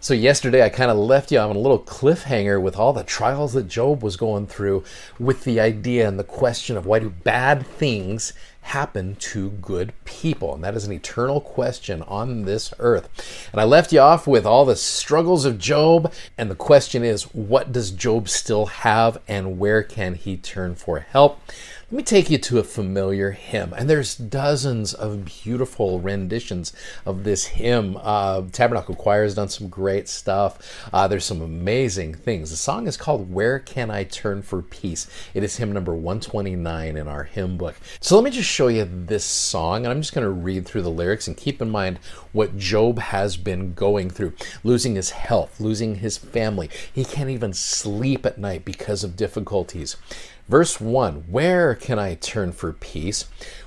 So, yesterday I kind of left you on a little cliffhanger with all the trials that Job was going through, with the idea and the question of why do bad things happen to good people? And that is an eternal question on this earth. And I left you off with all the struggles of Job, and the question is what does Job still have, and where can he turn for help? Let me take you to a familiar hymn, and there's dozens of beautiful renditions of this hymn. Uh, Tabernacle Choir has done some great stuff. Uh, there's some amazing things. The song is called "Where Can I Turn for Peace." It is hymn number 129 in our hymn book. So let me just show you this song, and I'm just going to read through the lyrics and keep in mind what Job has been going through: losing his health, losing his family. He can't even sleep at night because of difficulties. Verse 1 Where can I turn for peace?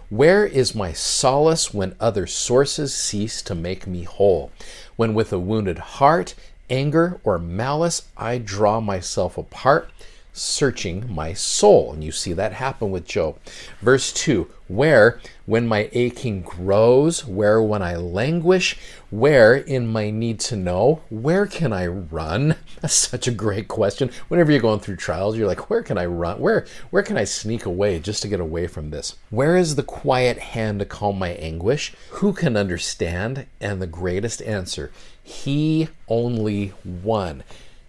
Where is my solace when other sources cease to make me whole? When with a wounded heart, anger, or malice I draw myself apart, searching my soul. And you see that happen with Job. Verse 2 Where, when my aching grows, where when I languish, where in my need to know, where can I run? That's such a great question. Whenever you're going through trials, you're like, where can I run? Where where can I sneak away just to get away from this? Where is the quiet hand to calm my anguish? Who can understand? And the greatest answer, he only one.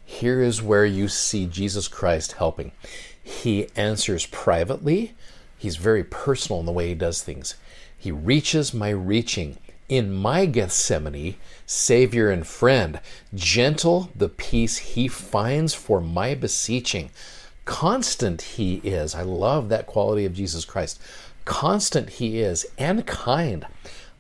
Here is where you see Jesus Christ helping. He answers privately. He's very personal in the way he does things. He reaches my reaching in my Gethsemane, Savior and friend, gentle the peace he finds for my beseeching. Constant he is. I love that quality of Jesus Christ. Constant he is and kind.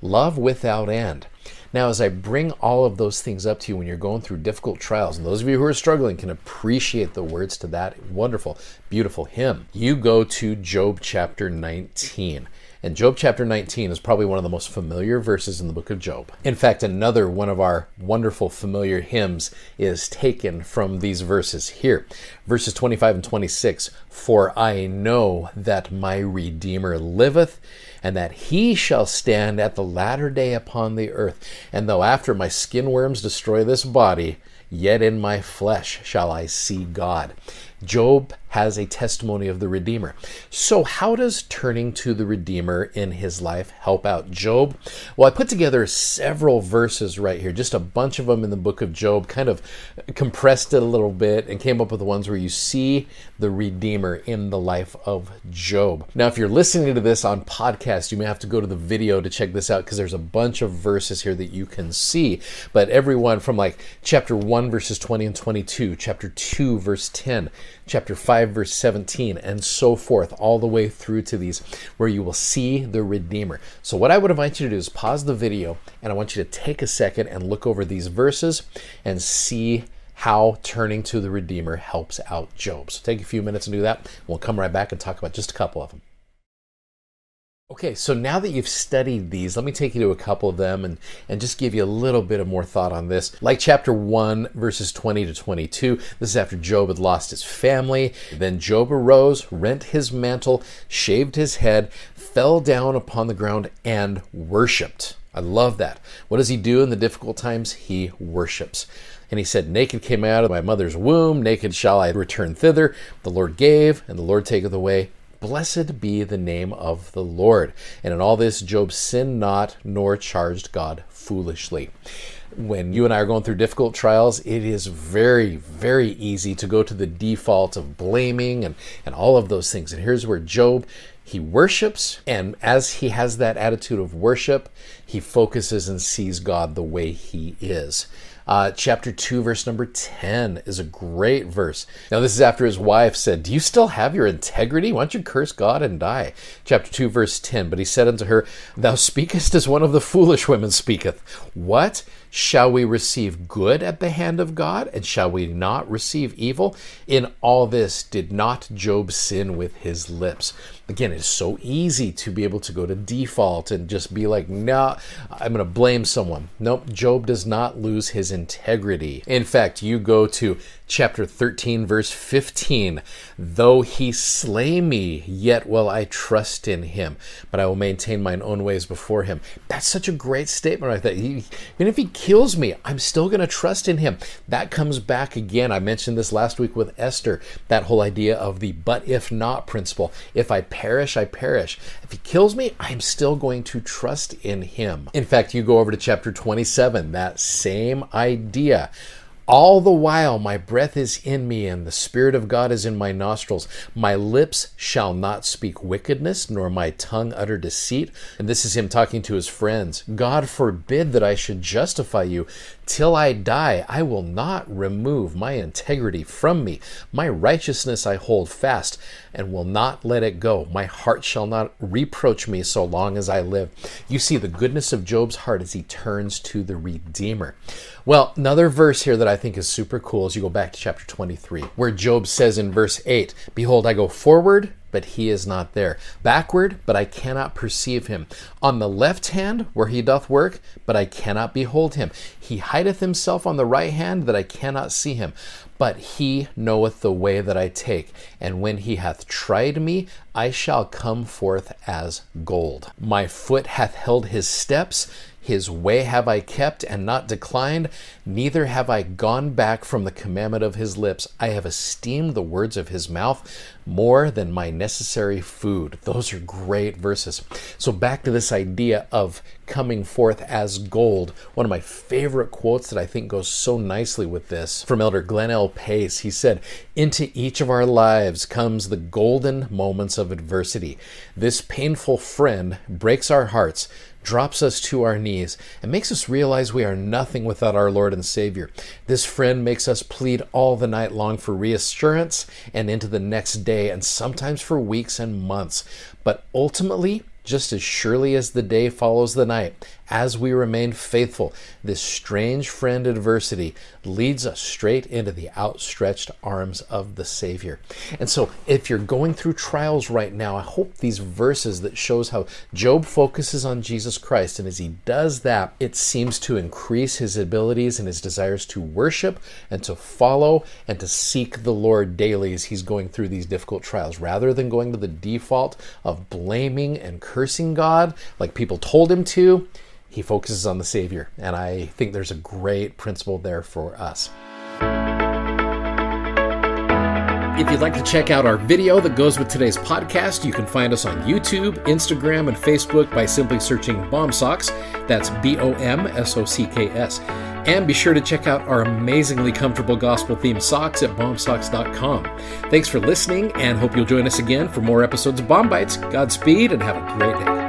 Love without end. Now, as I bring all of those things up to you when you're going through difficult trials, and those of you who are struggling can appreciate the words to that wonderful, beautiful hymn, you go to Job chapter 19. And Job chapter 19 is probably one of the most familiar verses in the book of Job. In fact, another one of our wonderful familiar hymns is taken from these verses here. Verses 25 and 26 For I know that my Redeemer liveth, and that he shall stand at the latter day upon the earth. And though after my skin worms destroy this body, yet in my flesh shall I see God. Job has a testimony of the Redeemer. So, how does turning to the Redeemer in his life help out Job? Well, I put together several verses right here, just a bunch of them in the book of Job, kind of compressed it a little bit and came up with the ones where you see the Redeemer in the life of Job. Now, if you're listening to this on podcast, you may have to go to the video to check this out because there's a bunch of verses here that you can see. But everyone from like chapter 1, verses 20 and 22, chapter 2, verse 10, chapter 5, verse 17, and so forth, all the way through to these where you will see the Redeemer. So, what I would invite you to do is pause the video and I want you to take a second and look over these verses and see how turning to the Redeemer helps out Job. So, take a few minutes and do that. We'll come right back and talk about just a couple of them. Okay, so now that you've studied these, let me take you to a couple of them and, and just give you a little bit of more thought on this. Like chapter 1, verses 20 to 22, this is after Job had lost his family. Then Job arose, rent his mantle, shaved his head, fell down upon the ground, and worshiped. I love that. What does he do in the difficult times? He worships. And he said, Naked came I out of my mother's womb, naked shall I return thither. The Lord gave, and the Lord taketh away. Blessed be the name of the Lord. And in all this, Job sinned not, nor charged God foolishly. When you and I are going through difficult trials, it is very, very easy to go to the default of blaming and, and all of those things. And here's where Job he worships, and as he has that attitude of worship, he focuses and sees God the way he is. Uh, chapter 2, verse number 10 is a great verse. Now, this is after his wife said, Do you still have your integrity? Why don't you curse God and die? Chapter 2, verse 10. But he said unto her, Thou speakest as one of the foolish women speaketh. What? Shall we receive good at the hand of God, and shall we not receive evil? In all this did not Job sin with his lips. Again, it's so easy to be able to go to default and just be like, nah, I'm going to blame someone. Nope, Job does not lose his integrity. In fact, you go to chapter 13, verse 15. Though he slay me, yet will I trust in him, but I will maintain mine own ways before him. That's such a great statement right there. He, even if he kills me, I'm still going to trust in him. That comes back again. I mentioned this last week with Esther, that whole idea of the but if not principle. If I perish, I perish. If he kills me, I'm still going to trust in him. In fact, you go over to chapter 27, that same idea. All the while my breath is in me, and the Spirit of God is in my nostrils. My lips shall not speak wickedness, nor my tongue utter deceit. And this is him talking to his friends. God forbid that I should justify you. Till I die, I will not remove my integrity from me. My righteousness I hold fast and will not let it go. My heart shall not reproach me so long as I live. You see the goodness of Job's heart as he turns to the Redeemer. Well, another verse here that I think is super cool as you go back to chapter 23, where Job says in verse 8, Behold, I go forward, but he is not there. Backward, but I cannot perceive him. On the left hand, where he doth work, but I cannot behold him. He hideth himself on the right hand, that I cannot see him. But he knoweth the way that I take, and when he hath tried me, I shall come forth as gold. My foot hath held his steps his way have I kept and not declined, neither have I gone back from the commandment of his lips. I have esteemed the words of his mouth more than my necessary food. Those are great verses. So, back to this idea of coming forth as gold. One of my favorite quotes that I think goes so nicely with this from Elder Glenn L. Pace. He said, Into each of our lives comes the golden moments of adversity. This painful friend breaks our hearts drops us to our knees, and makes us realize we are nothing without our Lord and Savior. This friend makes us plead all the night long for reassurance and into the next day, and sometimes for weeks and months. But ultimately, just as surely as the day follows the night, as we remain faithful, this strange friend adversity leads us straight into the outstretched arms of the Savior. And so, if you're going through trials right now, I hope these verses that shows how Job focuses on Jesus Christ, and as he does that, it seems to increase his abilities and his desires to worship and to follow and to seek the Lord daily as he's going through these difficult trials, rather than going to the default of blaming and cursing God like people told him to he focuses on the Savior. And I think there's a great principle there for us. If you'd like to check out our video that goes with today's podcast, you can find us on YouTube, Instagram, and Facebook by simply searching BOMsocks. That's B O M S O C K S. And be sure to check out our amazingly comfortable gospel themed socks at bomsocks.com. Thanks for listening and hope you'll join us again for more episodes of BOM-BITES. Godspeed and have a great day.